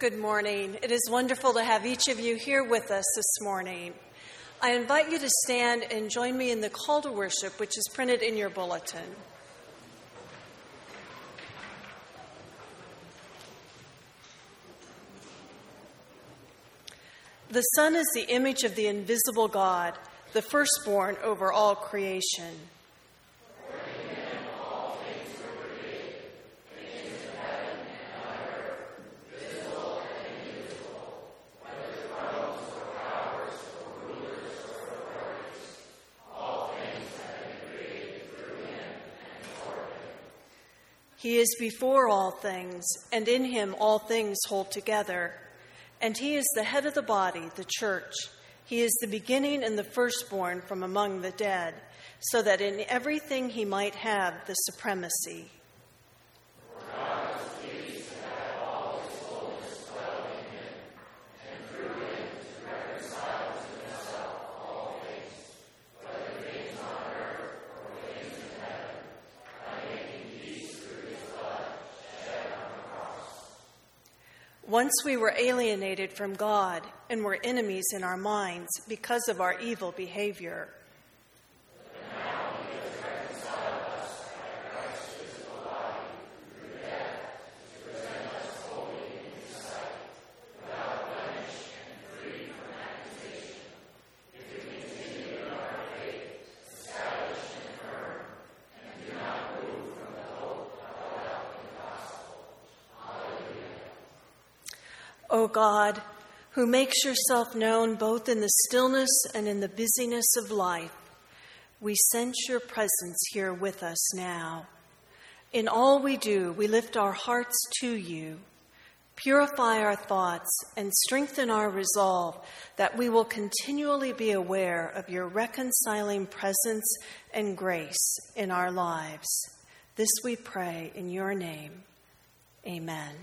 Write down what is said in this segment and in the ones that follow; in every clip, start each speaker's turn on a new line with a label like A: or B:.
A: Good morning. It is wonderful to have each of you here with us this morning. I invite you to stand and join me in the call to worship, which is printed in your bulletin. The Son is the image of the invisible God, the firstborn over all creation. He is before all things, and in him all things hold together. And he is the head of the body, the church. He is the beginning and the firstborn from among the dead, so that in everything he might have the supremacy. Once we were alienated from God and were enemies in our minds because of our evil behavior. God, who makes yourself known both in the stillness and in the busyness of life, we sense your presence here with us now. In all we do, we lift our hearts to you. Purify our thoughts and strengthen our resolve that we will continually be aware of your reconciling presence and grace in our lives. This we pray in your name. Amen.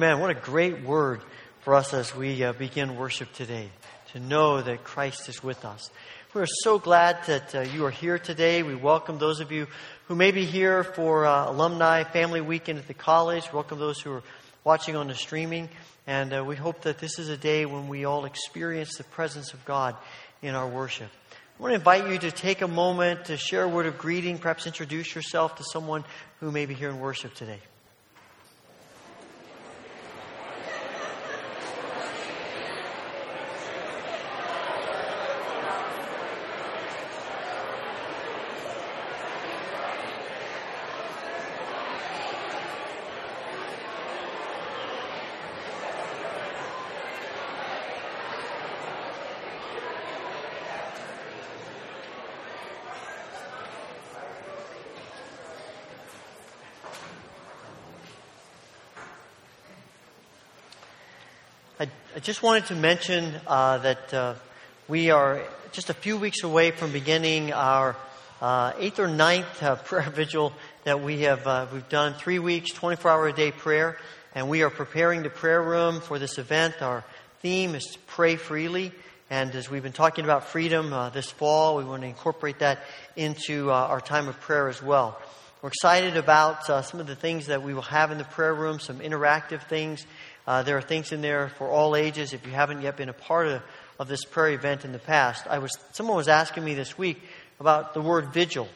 B: Amen. What a great word for us as we uh, begin worship today to know that Christ is with us. We're so glad that uh, you are here today. We welcome those of you who may be here for uh, alumni family weekend at the college. Welcome those who are watching on the streaming. And uh, we hope that this is a day when we all experience the presence of God in our worship. I want to invite you to take a moment to share a word of greeting, perhaps introduce yourself to someone who may be here in worship today. I, just wanted to mention uh, that uh, we are just a few weeks away from beginning our uh, eighth or ninth uh, prayer vigil that we have uh, we've done three weeks, 24 hour a day prayer, and we are preparing the prayer room for this event. Our theme is to pray freely. And as we've been talking about freedom uh, this fall, we want to incorporate that into our time of prayer as well. We're excited about some of the things that we will have in the prayer room, some interactive things uh, there are things in there for all ages. If you haven't yet been a part of, of this prayer event in the past, I was someone was asking me this week about the word vigil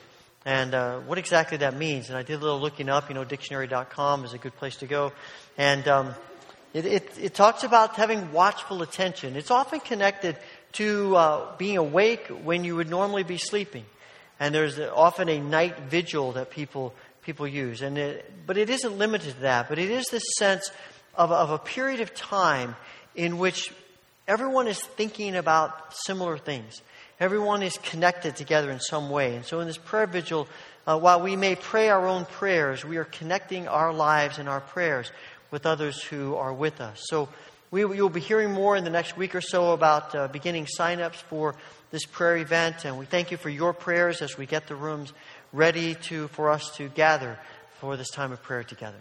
B: and uh, what exactly that means. And I did a little looking up. You know, dictionary.com is a good place to go, and um, it, it, it, talks about having watchful attention. It's often connected to uh, being awake when you would normally be sleeping, and there's often a night vigil that people people use. And it, but it isn't limited to that. But it is this sense of, of a period of time in which everyone is thinking about similar things. Everyone is connected together in some way. And so in this prayer vigil, uh, while we may pray our own prayers, we are connecting our lives and our prayers with others who are with us. So we, you'll be hearing more in the next week or so about uh, beginning signups for this prayer event. And we thank you for your prayers as we get the rooms ready to, for us to gather for this time of prayer together.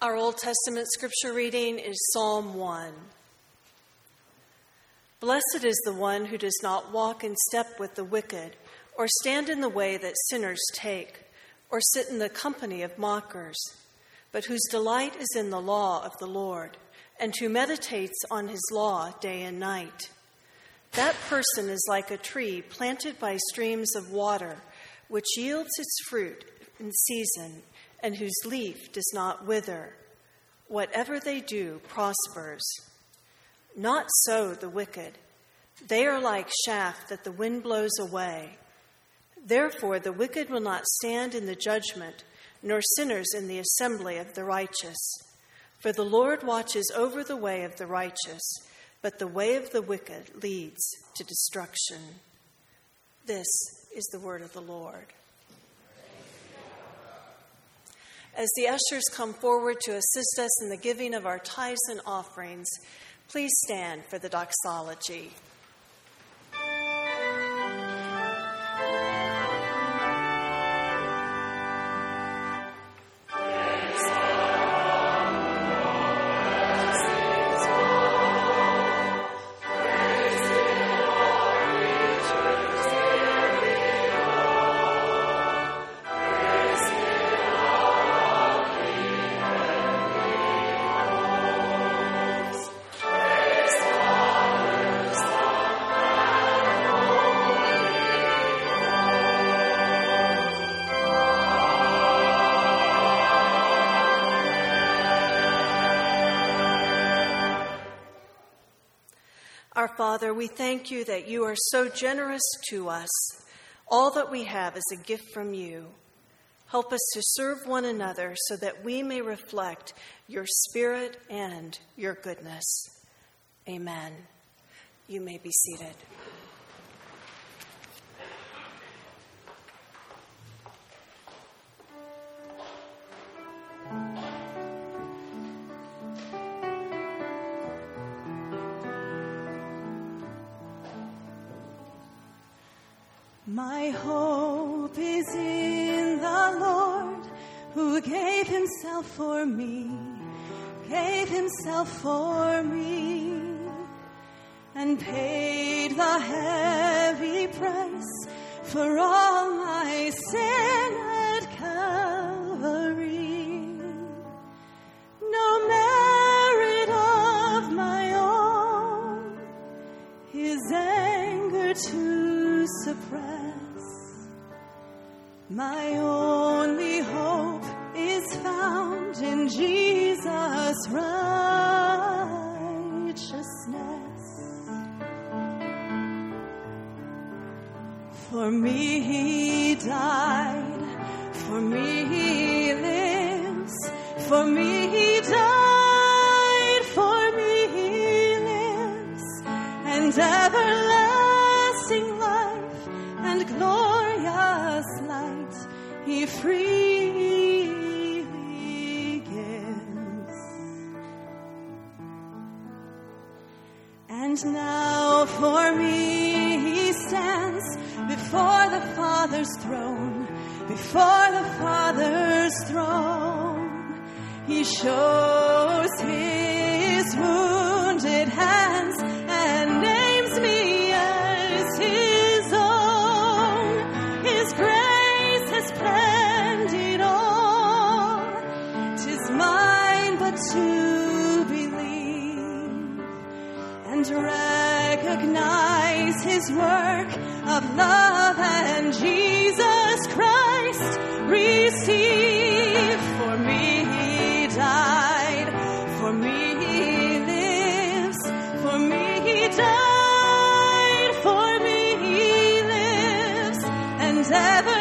A: Our Old Testament scripture reading is Psalm 1. Blessed is the one who does not walk in step with the wicked, or stand in the way that sinners take, or sit in the company of mockers, but whose delight is in the law of the Lord, and who meditates on his law day and night. That person is like a tree planted by streams of water, which yields its fruit in season and whose leaf does not wither. Whatever they do prospers. Not so the wicked. They are like chaff that the wind blows away. Therefore, the wicked will not stand in the judgment, nor sinners in the assembly of the righteous. For the Lord watches over the way of the righteous, but the way of the wicked leads to destruction. This is the word of the Lord. As the ushers come forward to assist us in the giving of our tithes and offerings, please stand for the doxology. We thank you that you are so generous to us. All that we have is a gift from you. Help us to serve one another so that we may reflect your spirit and your goodness. Amen. You may be seated.
C: My hope is in the Lord who gave himself for me, gave himself for me, and paid the heavy price for all my sin My only hope is found in Jesus' righteousness. For me he died, for me he lives, for me And now for me he stands before the Father's throne, before the Father's throne. He shows his wounded his work of love and Jesus Christ receive for me he died for me he lives for me he died for me he lives and everlasting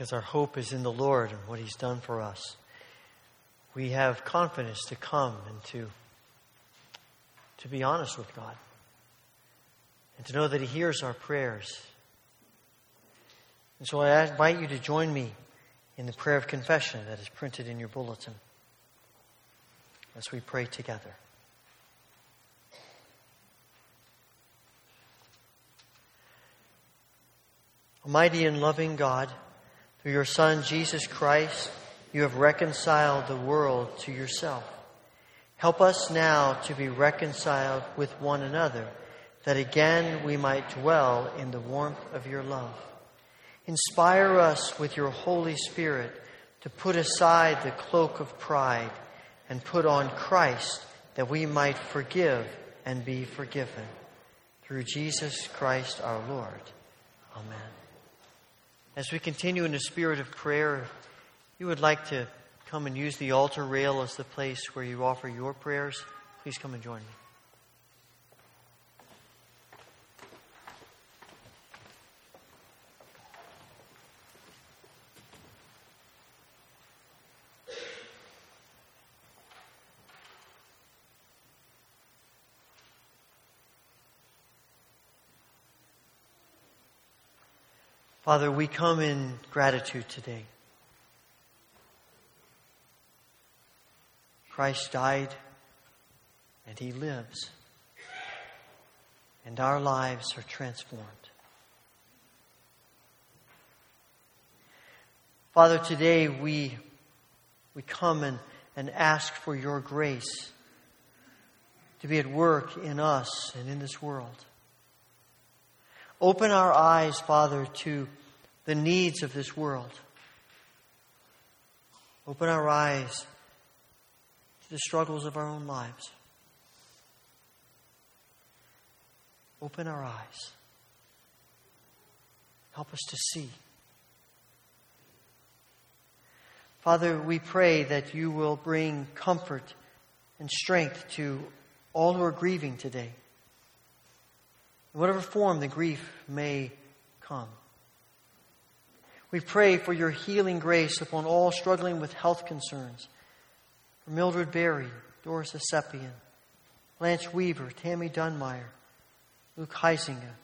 B: Because our hope is in the Lord and what He's done for us. We have confidence to come and to, to be honest with God. And to know that He hears our prayers. And so I invite you to join me in the prayer of confession that is printed in your bulletin as we pray together. Almighty and loving God, through your Son, Jesus Christ, you have reconciled the world to yourself. Help us now to be reconciled with one another, that again we might dwell in the warmth of your love. Inspire us with your Holy Spirit to put aside the cloak of pride and put on Christ, that we might forgive and be forgiven. Through Jesus Christ our Lord. Amen. As we continue in the spirit of prayer, you would like to come and use the altar rail as the place where you offer your prayers, please come and join me. Father, we come in gratitude today. Christ died and he lives, and our lives are transformed. Father, today we, we come and, and ask for your grace to be at work in us and in this world. Open our eyes, Father, to the needs of this world. Open our eyes to the struggles of our own lives. Open our eyes. Help us to see. Father, we pray that you will bring comfort and strength to all who are grieving today in whatever form the grief may come. We pray for your healing grace upon all struggling with health concerns. For Mildred Berry, Doris Esepian, Blanche Weaver, Tammy Dunmeyer, Luke Heisinger,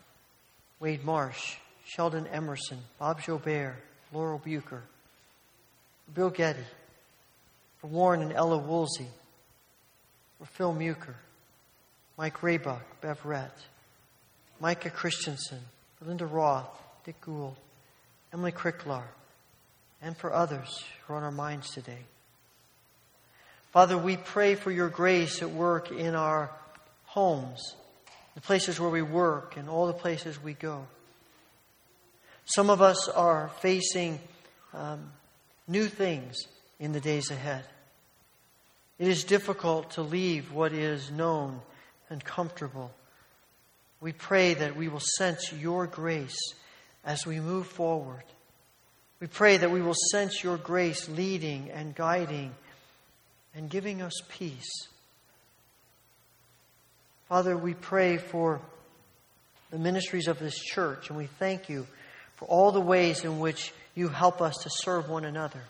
B: Wade Marsh, Sheldon Emerson, Bob Jobert, Laurel Bucher, Bill Getty, for Warren and Ella Woolsey, for Phil Muker, Mike Raybuck, Bev Rett, Micah Christensen, Linda Roth, Dick Gould, Emily Cricklar, and for others who are on our minds today. Father, we pray for your grace at work in our homes, the places where we work, and all the places we go. Some of us are facing um, new things in the days ahead. It is difficult to leave what is known and comfortable. We pray that we will sense your grace as we move forward. We pray that we will sense your grace leading and guiding and giving us peace. Father, we pray for the ministries of this church, and we thank you for all the ways in which you help us to serve one another.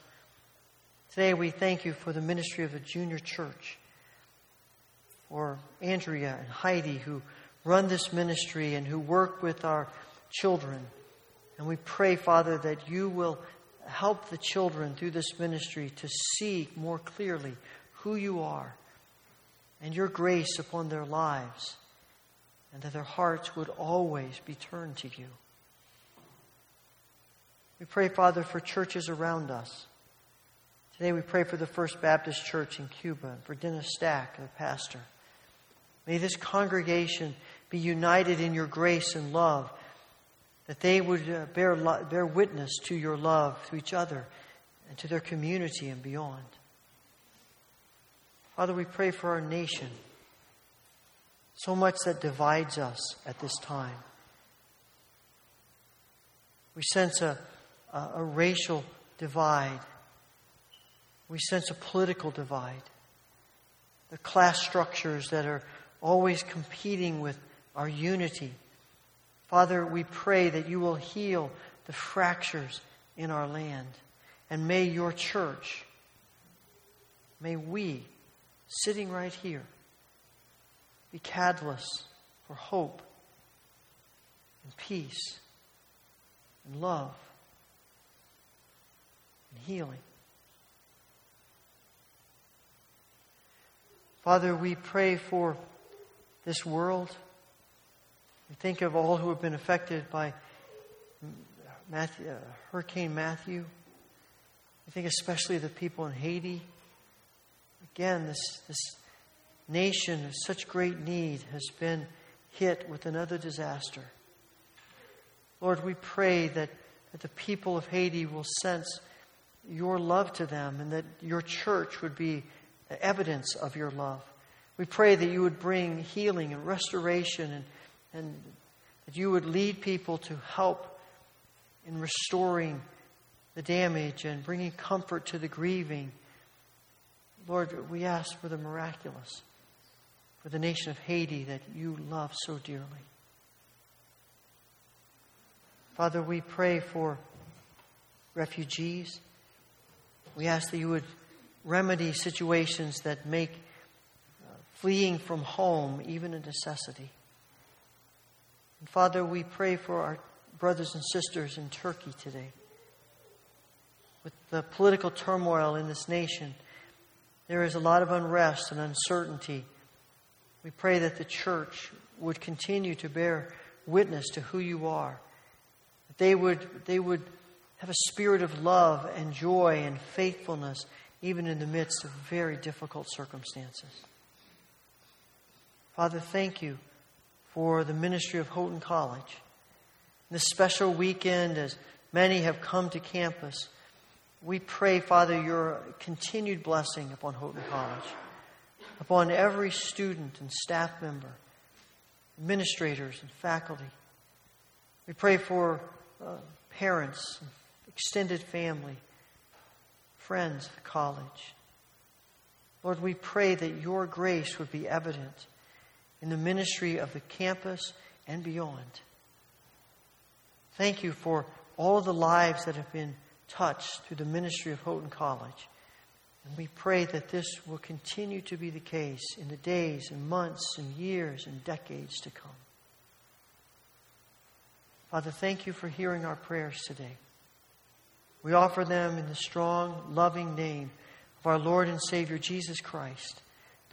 B: Today, we thank you for the ministry of the junior church, for Andrea and Heidi, who run this ministry and who work with our children. And we pray, Father, that you will help the children through this ministry to see more clearly who you are and your grace upon their lives, and that their hearts would always be turned to you. We pray, Father, for churches around us. Today we pray for the First Baptist Church in Cuba and for Dennis Stack, the pastor. May this congregation be united in your grace and love, that they would uh, bear, bear witness to your love to each other and to their community and beyond. Father, we pray for our nation. So much that divides us at this time. We sense a, a, a racial divide. We sense a political divide. The class structures that are always competing with our unity. Father, we pray that you will heal the fractures in our land. And may your church, may we sitting right here. Be catalysts for hope and peace and love and healing. Father, we pray for this world. Think of all who have been affected by Matthew, uh, Hurricane Matthew. We think especially the people in Haiti. Again, this, this nation of such great need has been hit with another disaster. Lord, we pray that, that the people of Haiti will sense your love to them and that your church would be evidence of your love. We pray that you would bring healing and restoration and, and that you would lead people to help in restoring the damage and bringing comfort to the grieving Lord, we ask for the miraculous, for the nation of Haiti that you love so dearly. Father, we pray for refugees. We ask that you would remedy situations that make uh, fleeing from home even a necessity. And Father, we pray for our brothers and sisters in Turkey today. With the political turmoil in this nation, there is a lot of unrest and uncertainty. We pray that the church would continue to bear witness to who you are. That they would, they would have a spirit of love and joy and faithfulness, even in the midst of very difficult circumstances. Father, thank you for the ministry of Houghton College. This special weekend, as many have come to campus, we pray, Father, your continued blessing upon Houghton College, upon every student and staff member, administrators and faculty. We pray for uh, parents, extended family, friends the college. Lord, we pray that your grace would be evident in the ministry of the campus and beyond. Thank you for all the lives that have been touched through the ministry of Houghton College. And we pray that this will continue to be the case in the days and months and years and decades to come. Father, thank you for hearing our prayers today. We offer them in the strong, loving name of our Lord and Savior Jesus Christ,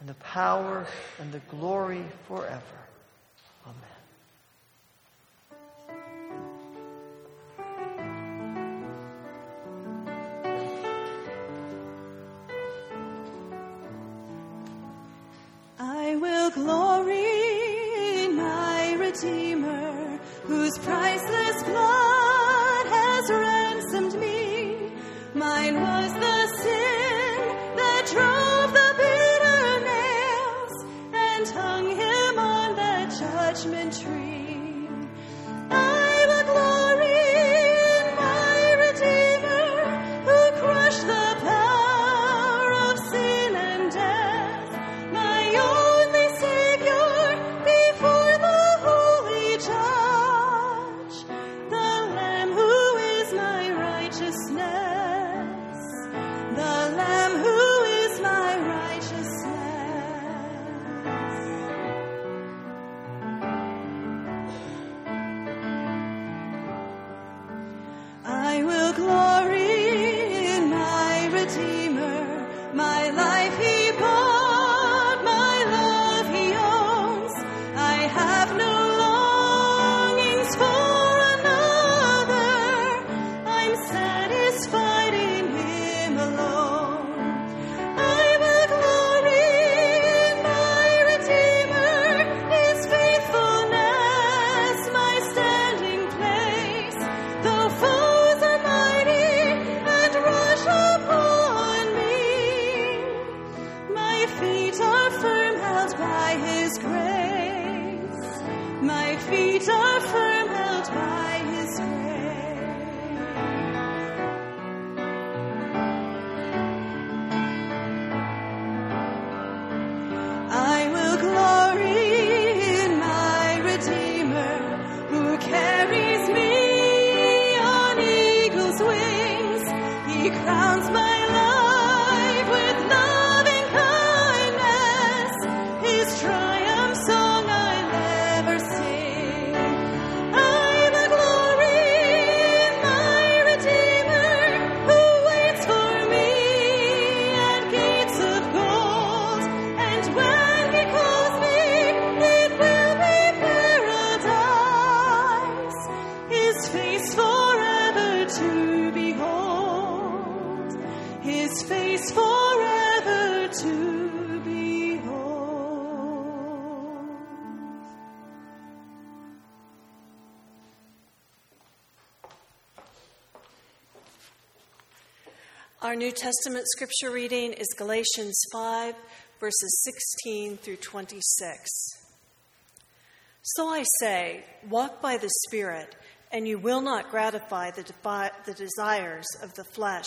B: and the power and the glory forever.
C: Amen. I will glory in my Redeemer, whose priceless blood has ransomed me. Mine was the judgment tree. Face forever to behold.
A: Our New Testament scripture reading is Galatians 5, verses 16 through 26. So I say, walk by the Spirit, and you will not gratify the, defi- the desires of the flesh.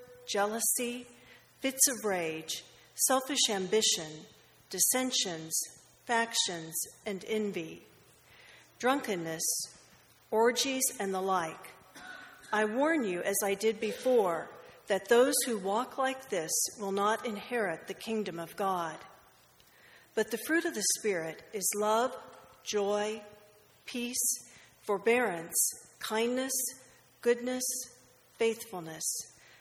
A: jealousy, fits of rage, selfish ambition, dissensions, factions, and envy, drunkenness, orgies, and the like. I warn you, as I did before, that those who walk like this will not inherit the kingdom of God. But the fruit of the Spirit is love, joy, peace, forbearance, kindness, goodness, faithfulness,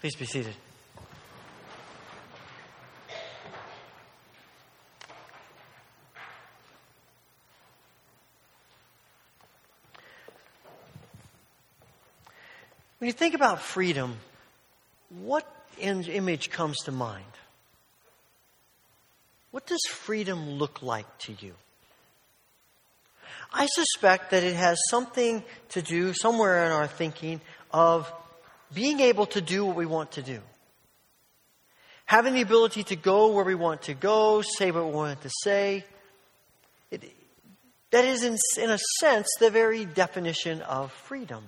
B: Please be seated. When you think about freedom, what image comes to mind? What does freedom look like to you? I suspect that it has something to do somewhere in our thinking of being able to do what we want to do. Having the ability to go where we want to go, say what we want to say. It, that is, in, in a sense, the very definition of freedom.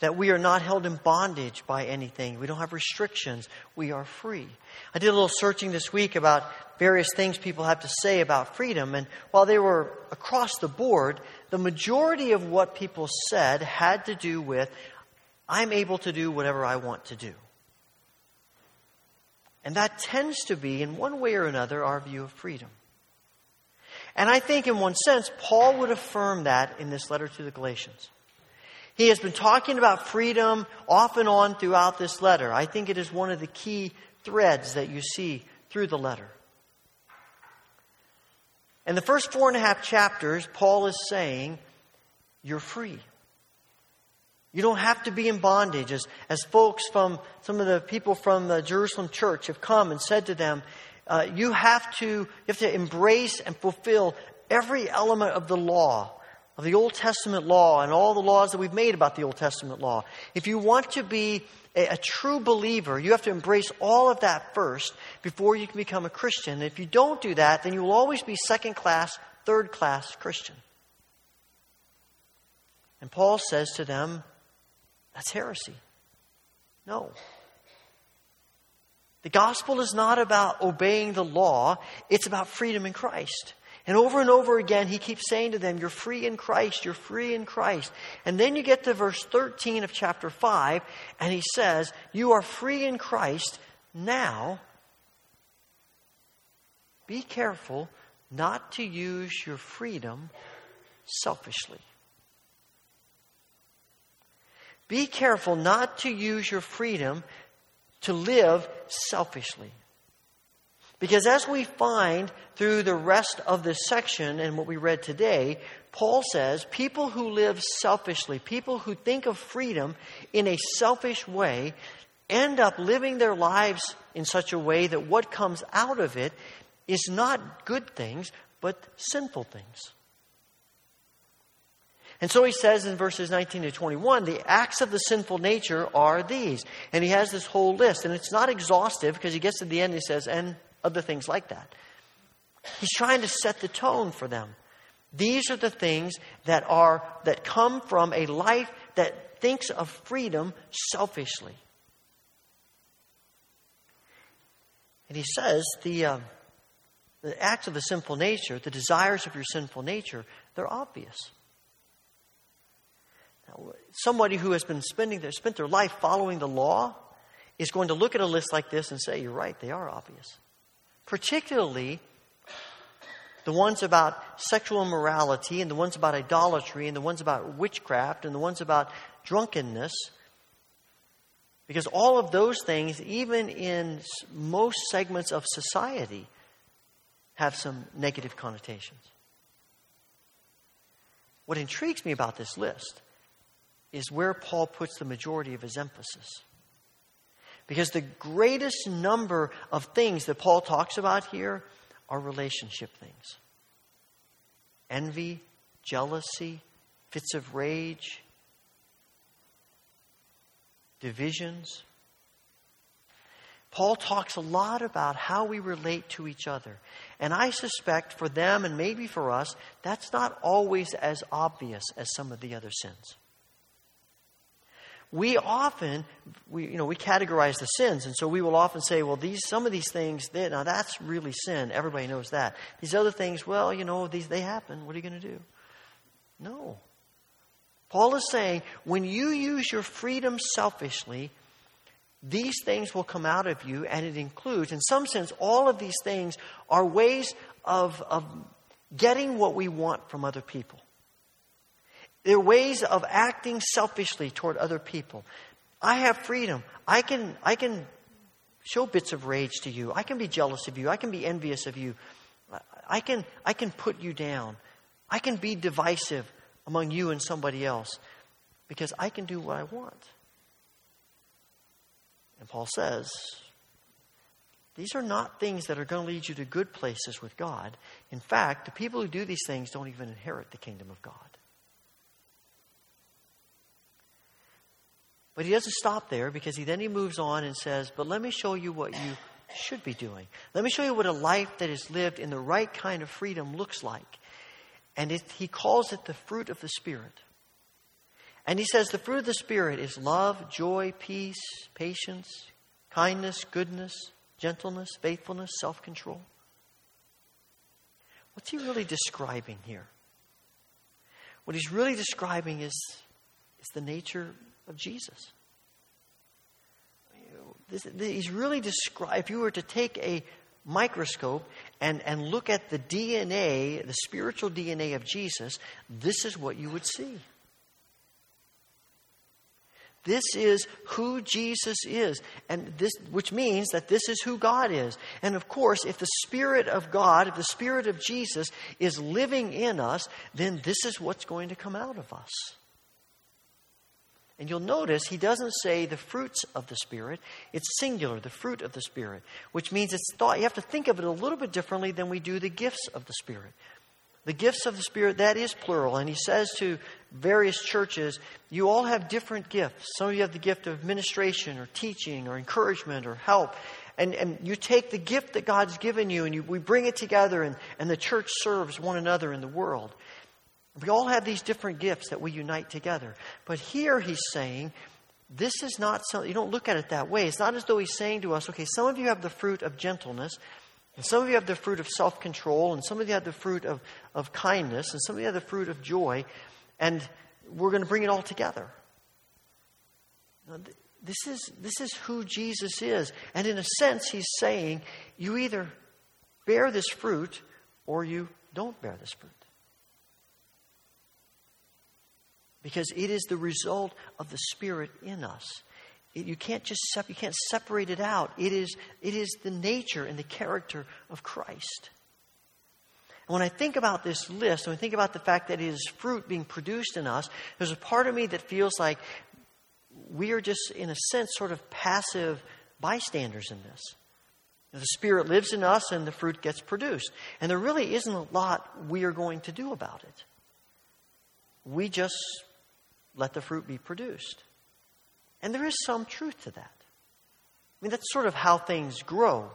B: That we are not held in bondage by anything. We don't have restrictions. We are free. I did a little searching this week about various things people have to say about freedom. And while they were across the board, the majority of what people said had to do with I'm able to do whatever I want to do. And that tends to be, in one way or another, our view of freedom. And I think, in one sense, Paul would affirm that in this letter to the Galatians. He has been talking about freedom off and on throughout this letter. I think it is one of the key threads that you see through the letter. In the first four and a half chapters, Paul is saying, You're free. You don't have to be in bondage. As, as folks from some of the people from the Jerusalem church have come and said to them, uh, you, have to, you have to embrace and fulfill every element of the law, of the Old Testament law, and all the laws that we've made about the Old Testament law. If you want to be a, a true believer, you have to embrace all of that first before you can become a Christian. And if you don't do that, then you will always be second class, third class Christian. And Paul says to them, that's heresy. No. The gospel is not about obeying the law, it's about freedom in Christ. And over and over again, he keeps saying to them, You're free in Christ, you're free in Christ. And then you get to verse 13 of chapter 5, and he says, You are free in Christ now. Be careful not to use your freedom selfishly. Be careful not to use your freedom to live selfishly. Because as we find through the rest of this section and what we read today, Paul says people who live selfishly, people who think of freedom in a selfish way, end up living their lives in such a way that what comes out of it is not good things, but sinful things. And so he says in verses 19 to 21, the acts of the sinful nature are these. And he has this whole list. And it's not exhaustive because he gets to the end and he says, and other things like that. He's trying to set the tone for them. These are the things that are that come from a life that thinks of freedom selfishly. And he says the, uh, the acts of the sinful nature, the desires of your sinful nature, they're obvious somebody who has been spending their, spent their life following the law is going to look at a list like this and say, You're right, they are obvious. Particularly the ones about sexual immorality, and the ones about idolatry, and the ones about witchcraft, and the ones about drunkenness. Because all of those things, even in most segments of society, have some negative connotations. What intrigues me about this list is where Paul puts the majority of his emphasis. Because the greatest number of things that Paul talks about here are relationship things envy, jealousy, fits of rage, divisions. Paul talks a lot about how we relate to each other. And I suspect for them and maybe for us, that's not always as obvious as some of the other sins we often we you know we categorize the sins. And so we will often say well these some of these things they, now that's really sin. Everybody knows that. These other things well you know these they happen. What are you going to do? No. Paul is saying when you use your freedom selfishly these things will come out of you and it includes in some sense all of these things are ways of, of getting what we want from other people they're ways of acting selfishly toward other people. I have freedom. I can, I can show bits of rage to you. I can be jealous of you. I can be envious of you. I can, I can put you down. I can be divisive among you and somebody else because I can do what I want. And Paul says, these are not things that are going to lead you to good places with God. In fact, the people who do these things don't even inherit the kingdom of God. But he doesn't stop there because he then he moves on and says, "But let me show you what you should be doing. Let me show you what a life that is lived in the right kind of freedom looks like." And it, he calls it the fruit of the spirit. And he says the fruit of the spirit is love, joy, peace, patience, kindness, goodness, gentleness, faithfulness, self-control. What's he really describing here? What he's really describing is, is the nature of Jesus. This, this, he's really describing, if you were to take a microscope and, and look at the DNA, the spiritual DNA of Jesus, this is what you would see. This is who Jesus is, and this, which means that this is who God is. And of course, if the Spirit of God, if the Spirit of Jesus is living in us, then this is what's going to come out of us. And you'll notice he doesn't say the fruits of the Spirit. It's singular, the fruit of the Spirit, which means it's thought, you have to think of it a little bit differently than we do the gifts of the Spirit. The gifts of the Spirit, that is plural. And he says to various churches, you all have different gifts. Some of you have the gift of administration or teaching or encouragement or help. And, and you take the gift that God's given you and you, we bring it together, and, and the church serves one another in the world. We all have these different gifts that we unite together. But here he's saying, this is not something, you don't look at it that way. It's not as though he's saying to us, okay, some of you have the fruit of gentleness, and some of you have the fruit of self control, and some of you have the fruit of, of kindness, and some of you have the fruit of joy, and we're going to bring it all together. This is, this is who Jesus is. And in a sense, he's saying, you either bear this fruit or you don't bear this fruit. Because it is the result of the Spirit in us. It, you can't just sep- you can't separate it out. It is, it is the nature and the character of Christ. And when I think about this list, when I think about the fact that it is fruit being produced in us, there's a part of me that feels like we are just, in a sense, sort of passive bystanders in this. The Spirit lives in us and the fruit gets produced. And there really isn't a lot we are going to do about it. We just let the fruit be produced. And there is some truth to that. I mean, that's sort of how things grow.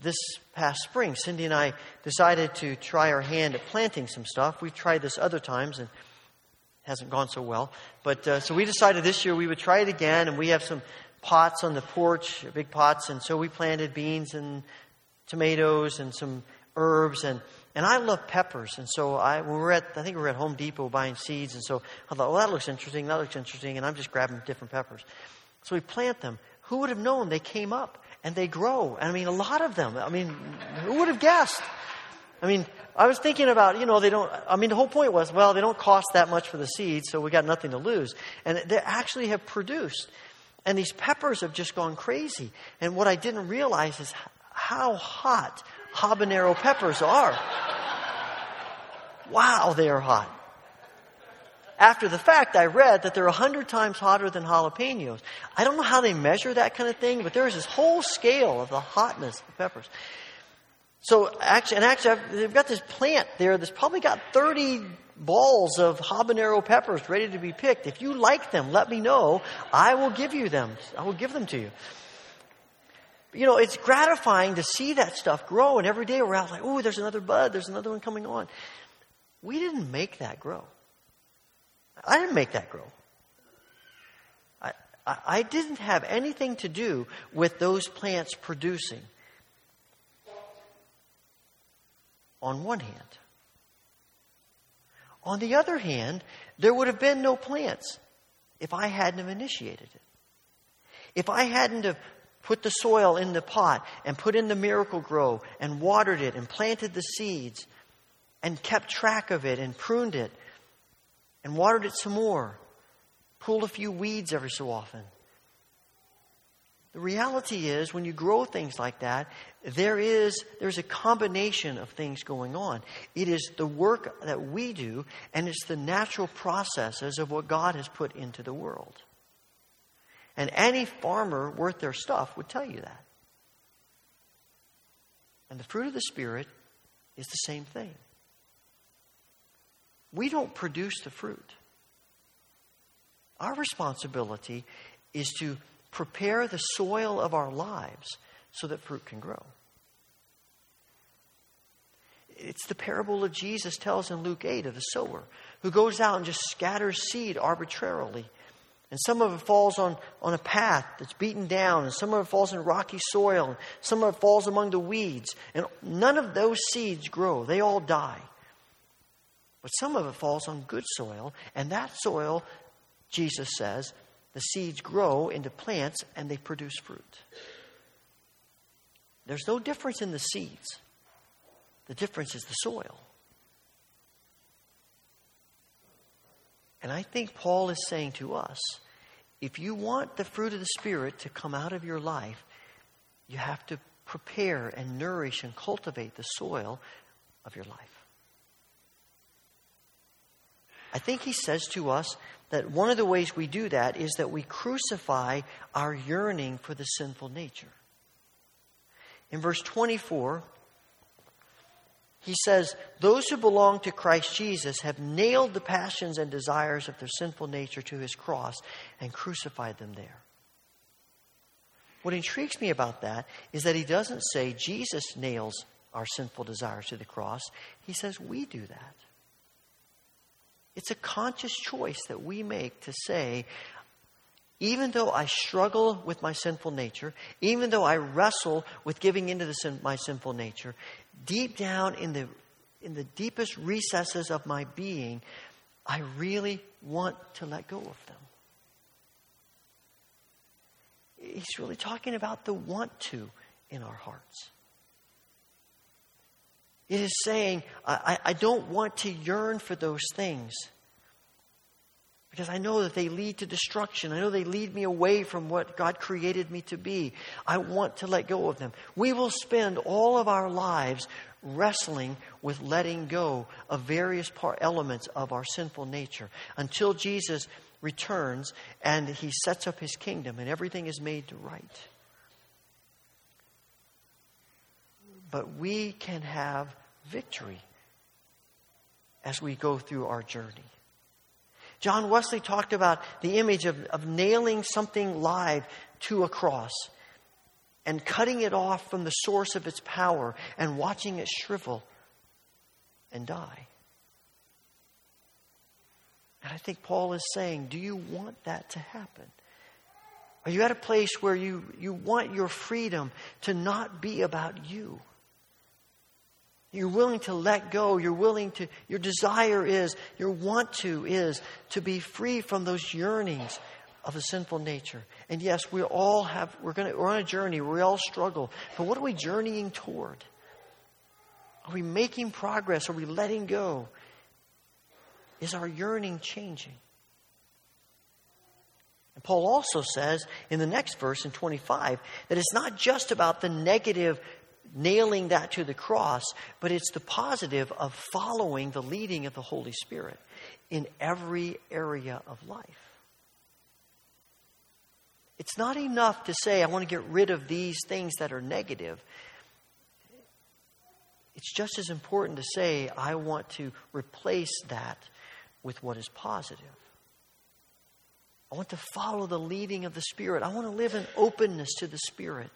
B: This past spring, Cindy and I decided to try our hand at planting some stuff. We've tried this other times and hasn't gone so well. But uh, so we decided this year we would try it again, and we have some pots on the porch, big pots, and so we planted beans and tomatoes and some herbs and and I love peppers. And so I, we were at, I think we were at Home Depot buying seeds. And so I thought, well, that looks interesting. That looks interesting. And I'm just grabbing different peppers. So we plant them. Who would have known they came up and they grow? And I mean, a lot of them. I mean, who would have guessed? I mean, I was thinking about, you know, they don't, I mean, the whole point was, well, they don't cost that much for the seeds, so we got nothing to lose. And they actually have produced. And these peppers have just gone crazy. And what I didn't realize is how hot habanero peppers are. Wow, they are hot. After the fact, I read that they're 100 times hotter than jalapenos. I don't know how they measure that kind of thing, but there's this whole scale of the hotness of peppers. So actually, and actually, I've, they've got this plant there that's probably got 30 balls of habanero peppers ready to be picked. If you like them, let me know. I will give you them. I will give them to you you know, it's gratifying to see that stuff grow, and every day we're out like, oh, there's another bud, there's another one coming on. We didn't make that grow. I didn't make that grow. I, I, I didn't have anything to do with those plants producing. On one hand. On the other hand, there would have been no plants if I hadn't have initiated it. If I hadn't have put the soil in the pot and put in the Miracle-Gro and watered it and planted the seeds and kept track of it and pruned it and watered it some more, pulled a few weeds every so often. The reality is, when you grow things like that, there is there's a combination of things going on. It is the work that we do, and it's the natural processes of what God has put into the world. And any farmer worth their stuff would tell you that. And the fruit of the Spirit is the same thing. We don't produce the fruit. Our responsibility is to prepare the soil of our lives so that fruit can grow. It's the parable of Jesus tells in Luke 8 of the sower who goes out and just scatters seed arbitrarily. And some of it falls on, on a path that's beaten down, and some of it falls in rocky soil, and some of it falls among the weeds. And none of those seeds grow, they all die. But some of it falls on good soil, and that soil, Jesus says, the seeds grow into plants and they produce fruit. There's no difference in the seeds, the difference is the soil. And I think Paul is saying to us if you want the fruit of the Spirit to come out of your life, you have to prepare and nourish and cultivate the soil of your life. I think he says to us that one of the ways we do that is that we crucify our yearning for the sinful nature. In verse 24, he says, Those who belong to Christ Jesus have nailed the passions and desires of their sinful nature to his cross and crucified them there. What intrigues me about that is that he doesn't say Jesus nails our sinful desires to the cross, he says we do that. It's a conscious choice that we make to say, even though I struggle with my sinful nature, even though I wrestle with giving into sin, my sinful nature, deep down in the, in the deepest recesses of my being, I really want to let go of them. He's really talking about the want to in our hearts. It is saying, I, I don't want to yearn for those things because I know that they lead to destruction. I know they lead me away from what God created me to be. I want to let go of them. We will spend all of our lives wrestling with letting go of various part, elements of our sinful nature until Jesus returns and he sets up his kingdom and everything is made right. But we can have victory as we go through our journey. John Wesley talked about the image of, of nailing something live to a cross and cutting it off from the source of its power and watching it shrivel and die. And I think Paul is saying, Do you want that to happen? Are you at a place where you, you want your freedom to not be about you? You're willing to let go. You're willing to, your desire is, your want to is to be free from those yearnings of a sinful nature. And yes, we all have, we're, gonna, we're on a journey. We all struggle. But what are we journeying toward? Are we making progress? Are we letting go? Is our yearning changing? And Paul also says in the next verse, in 25, that it's not just about the negative nailing that to the cross, but it's the positive of following the leading of the Holy Spirit in every area of life. It's not enough to say, I want to get rid of these things that are negative. It's just as important to say, I want to replace that with what is positive. I want to follow the leading of the Spirit. I want to live in openness to the Spirit.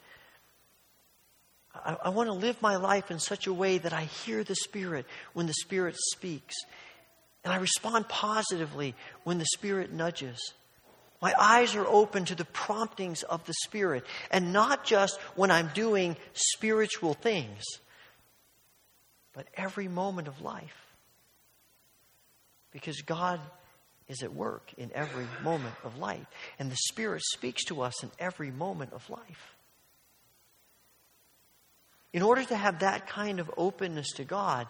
B: I, I want to live my life in such a way that I hear the Spirit when the Spirit speaks. And I respond positively when the Spirit nudges. My eyes are open to the promptings of the Spirit, and not just when I'm doing spiritual things, but every moment of life. Because God is at work in every moment of life, and the Spirit speaks to us in every moment of life. In order to have that kind of openness to God,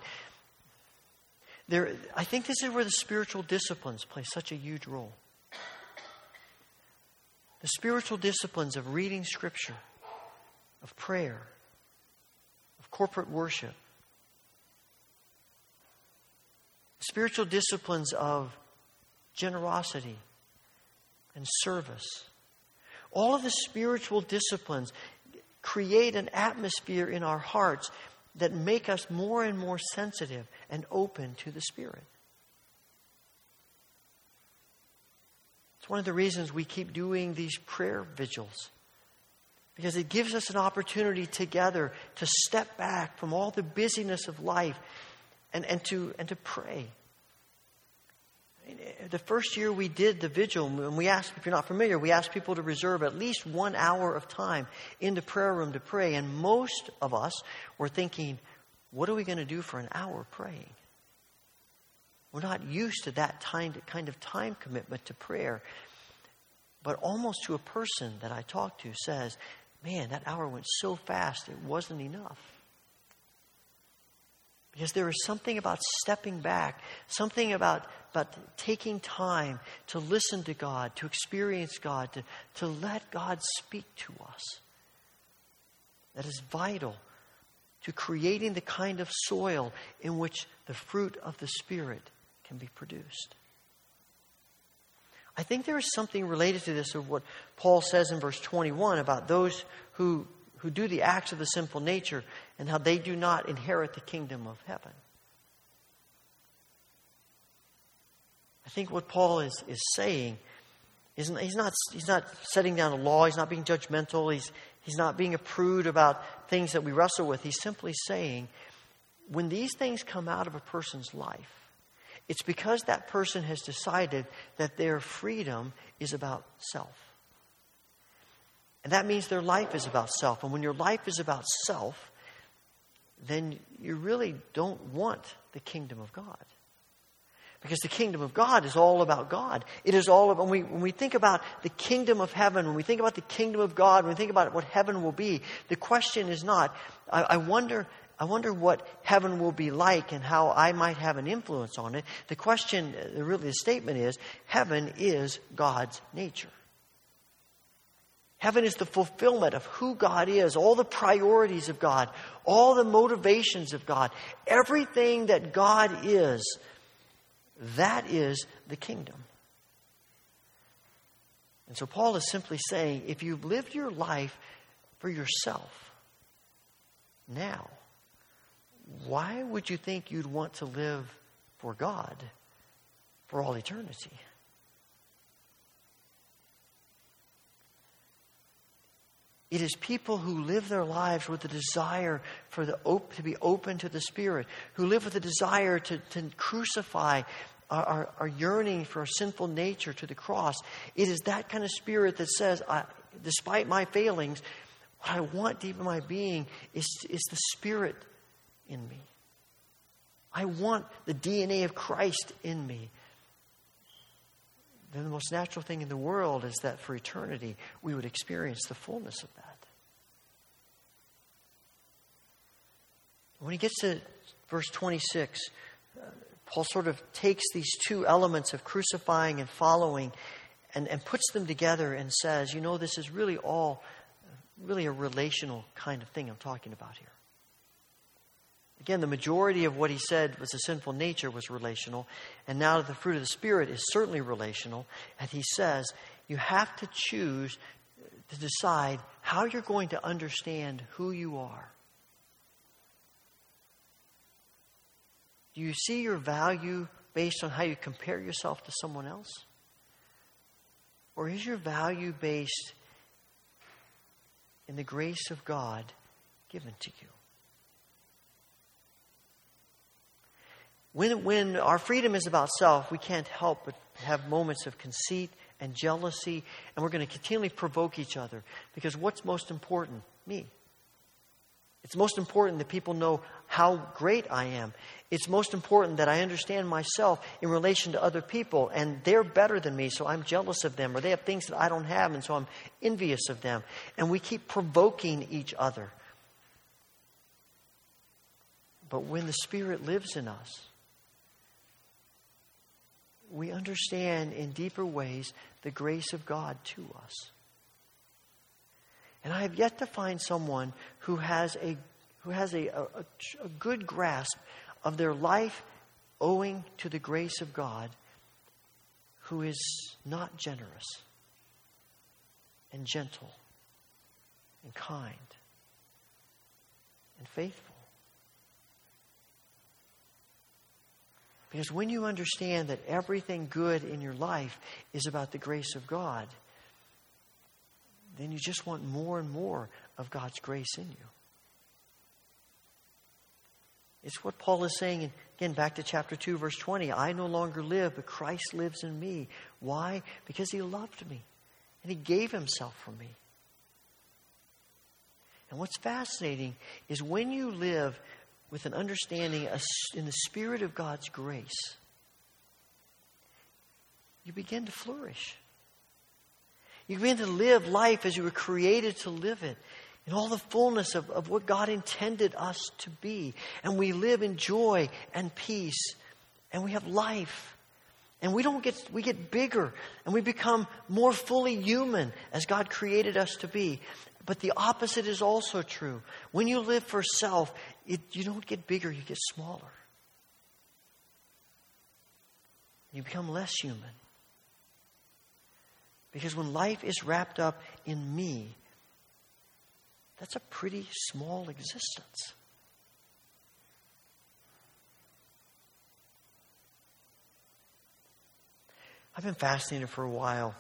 B: there, I think this is where the spiritual disciplines play such a huge role. The spiritual disciplines of reading Scripture, of prayer, of corporate worship, spiritual disciplines of generosity and service. All of the spiritual disciplines create an atmosphere in our hearts that make us more and more sensitive and open to the Spirit. It's one of the reasons we keep doing these prayer vigils. Because it gives us an opportunity together to step back from all the busyness of life and, and, to, and to pray. The first year we did the vigil, and we asked, if you're not familiar, we asked people to reserve at least one hour of time in the prayer room to pray. And most of us were thinking, what are we going to do for an hour praying? We're not used to that kind of time commitment to prayer. But almost to a person that I talked to says, man, that hour went so fast, it wasn't enough. Because there is something about stepping back, something about, about taking time to listen to God, to experience God, to, to let God speak to us. That is vital to creating the kind of soil in which the fruit of the Spirit can be produced. I think there is something related to this of what Paul says in verse 21 about those who, who do the acts of the sinful nature and how they do not inherit the kingdom of heaven. I think what Paul is, is saying is he's not, he's not setting down a law, he's not being judgmental, he's, he's not being a prude about things that we wrestle with. He's simply saying when these things come out of a person's life, it's because that person has decided that their freedom is about self. And that means their life is about self. And when your life is about self, then you really don't want the kingdom of God. Because the kingdom of God is all about God. It is all about, when we, when we think about the kingdom of heaven, when we think about the kingdom of God, when we think about what heaven will be, the question is not, I, I wonder I wonder what heaven will be like and how I might have an influence on it. The question, really, the statement is heaven is God's nature. Heaven is the fulfillment of who God is, all the priorities of God, all the motivations of God, everything that God is. That is the kingdom. And so Paul is simply saying if you've lived your life for yourself now, why would you think you'd want to live for God for all eternity? It is people who live their lives with a desire for the op- to be open to the Spirit, who live with a desire to, to crucify our, our, our, yearning for our sinful nature to the cross. It is that kind of spirit that says, despite my failings, what I want deep in my being is, is the Spirit in me. I want the DNA of Christ in me. Then the most natural thing in the world is that for eternity we would experience the fullness of that. When he gets to verse 26, uh, Paul sort of takes these two elements of crucifying and following and, and puts them together and says, you know, this is really all really a relational kind of thing I'm talking about here. Again, the majority of what he said was a sinful nature was relational, and now the fruit of the Spirit is certainly relational. And he says you have to choose to decide how you're going to understand who you are. Do you see your value based on how you compare yourself to someone else? Or is your value based in the grace of God given to you? When, when our freedom is about self, we can't help but have moments of conceit and jealousy, and we're going to continually provoke each other. Because what's most important? Me. It's most important that people know how great I am. It's most important that I understand myself in relation to other people, and they're better than me, so I'm jealous of them, or they have things that I don't have, and so I'm envious of them. And we keep provoking each other. But when the Spirit lives in us, we understand in deeper ways the grace of God to us. And I have yet to find someone who has a, who has a, a, a good grasp of their life owing to the grace of God who is not generous and gentle and kind and faithful. Because when you understand that everything good in your life is about the grace of God, then you just want more and more of God's grace in you. It's what Paul is saying, again, back to chapter 2, verse 20. I no longer live, but Christ lives in me. Why? Because he loved me, and he gave himself for me. And what's fascinating is when you live with an understanding in the Spirit of God's grace, you begin to flourish. You begin to live life as you were created to live it, in all the fullness of, of what God intended us to be. And we live in joy and peace, and we have life. And we don't get, we get bigger and we become more fully human as God created us to be. But the opposite is also true. When you live for self, it, you don't get bigger, you get smaller. You become less human. Because when life is wrapped up in me, that's a pretty small existence. I've been fascinated for a while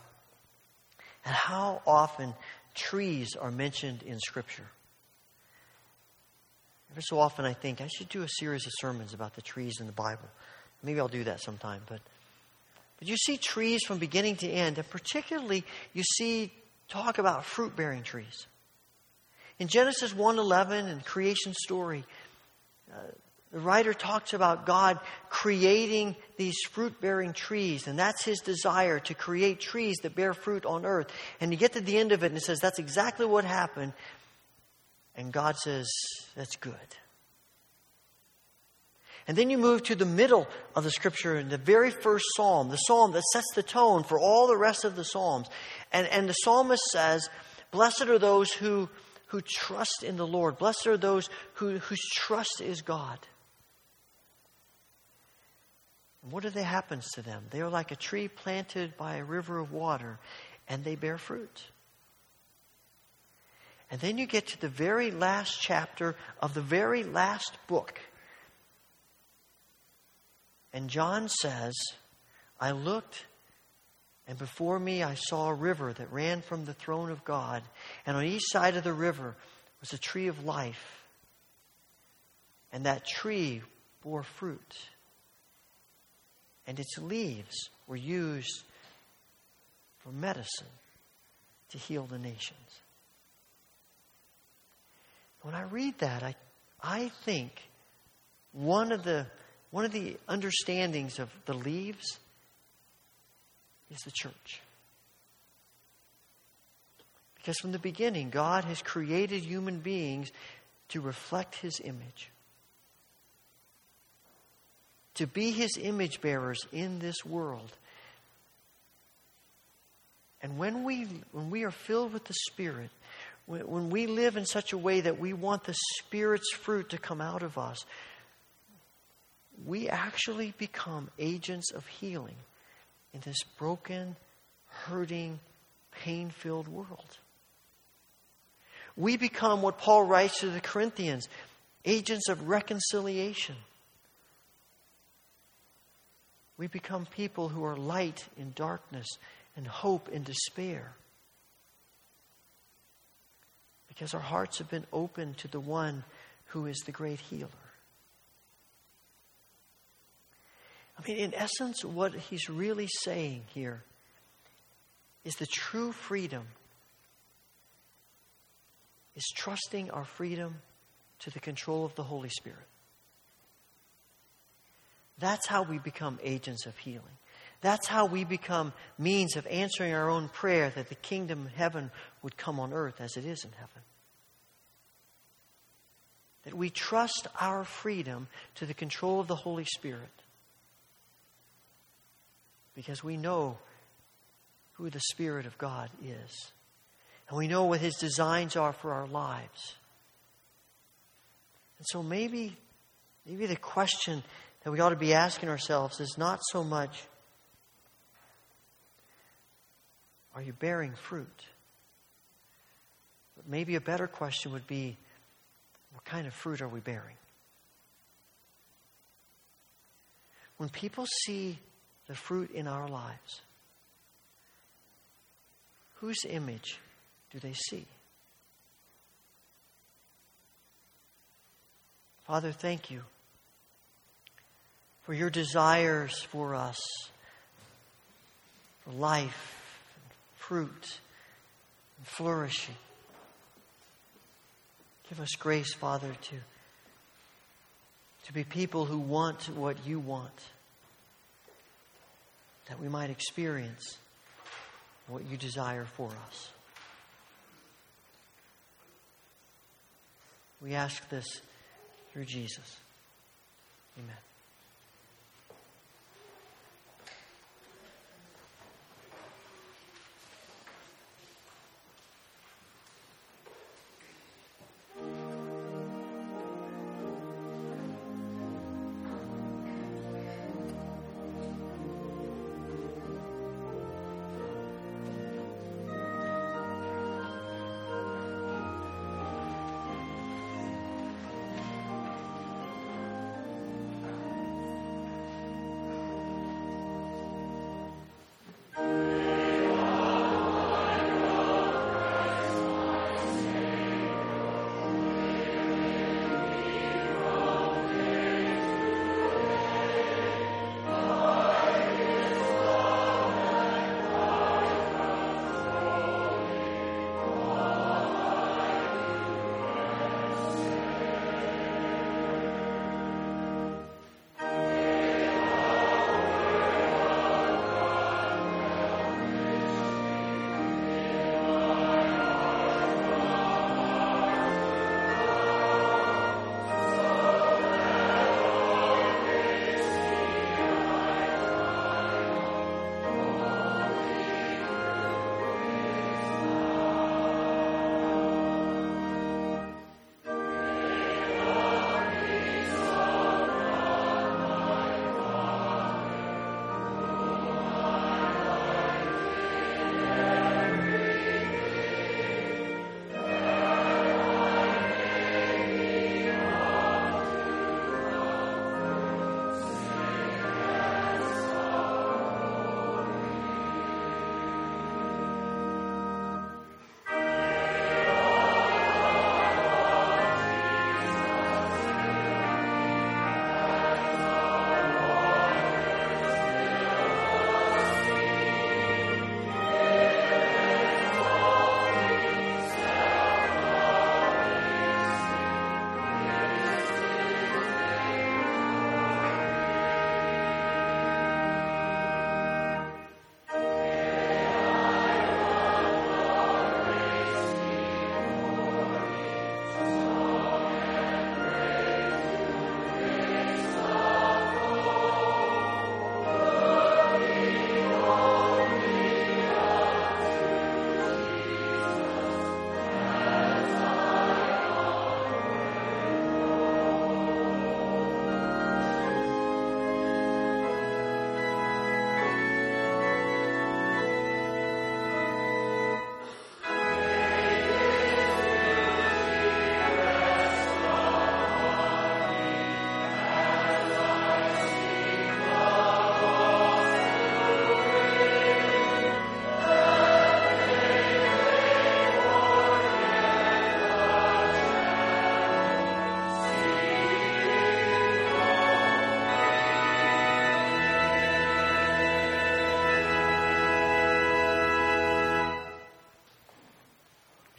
B: at how often trees are mentioned in Scripture. Every so often, I think I should do a series of sermons about the trees in the Bible. Maybe I'll do that sometime. But, but you see trees from beginning to end, and particularly you see talk about fruit bearing trees. In Genesis 1:11 and creation story, uh, the writer talks about God creating these fruit bearing trees, and that's his desire to create trees that bear fruit on earth. And you get to the end of it, and it says that's exactly what happened. And God says, That's good. And then you move to the middle of the scripture in the very first psalm, the psalm that sets the tone for all the rest of the psalms. And, and the psalmist says, Blessed are those who, who trust in the Lord. Blessed are those who, whose trust is God. What do they happens to them? They are like a tree planted by a river of water, and they bear fruit. And then you get to the very last chapter of the very last book. And John says, I looked, and before me I saw a river that ran from the throne of God. And on each side of the river was a tree of life. And that tree bore fruit and its leaves were used for medicine to heal the nations. When I read that, I, I think one of the one of the understandings of the leaves is the church. Because from the beginning, God has created human beings to reflect his image to be his image bearers in this world. And when we, when we are filled with the Spirit, when, when we live in such a way that we want the Spirit's fruit to come out of us, we actually become agents of healing in this broken, hurting, pain filled world. We become what Paul writes to the Corinthians agents of reconciliation. We become people who are light in darkness and hope in despair. Because our hearts have been open to the one who is the great healer. I mean, in essence, what he's really saying here is the true freedom is trusting our freedom to the control of the Holy Spirit. That's how we become agents of healing. That's how we become means of answering our own prayer that the kingdom of heaven would come on earth as it is in heaven. That we trust our freedom to the control of the Holy Spirit because we know who the Spirit of God is. And we know what His designs are for our lives. And so maybe, maybe the question that we ought to be asking ourselves is not so much, are you bearing fruit? But maybe a better question would be, what kind of fruit are we bearing? When people see the fruit in our lives, whose image do they see? Father, thank you for your desires for us, for life, and fruit, and flourishing. Give us grace, Father, to, to be people who want what you want, that we might experience what you desire for us. We ask this through Jesus. Amen.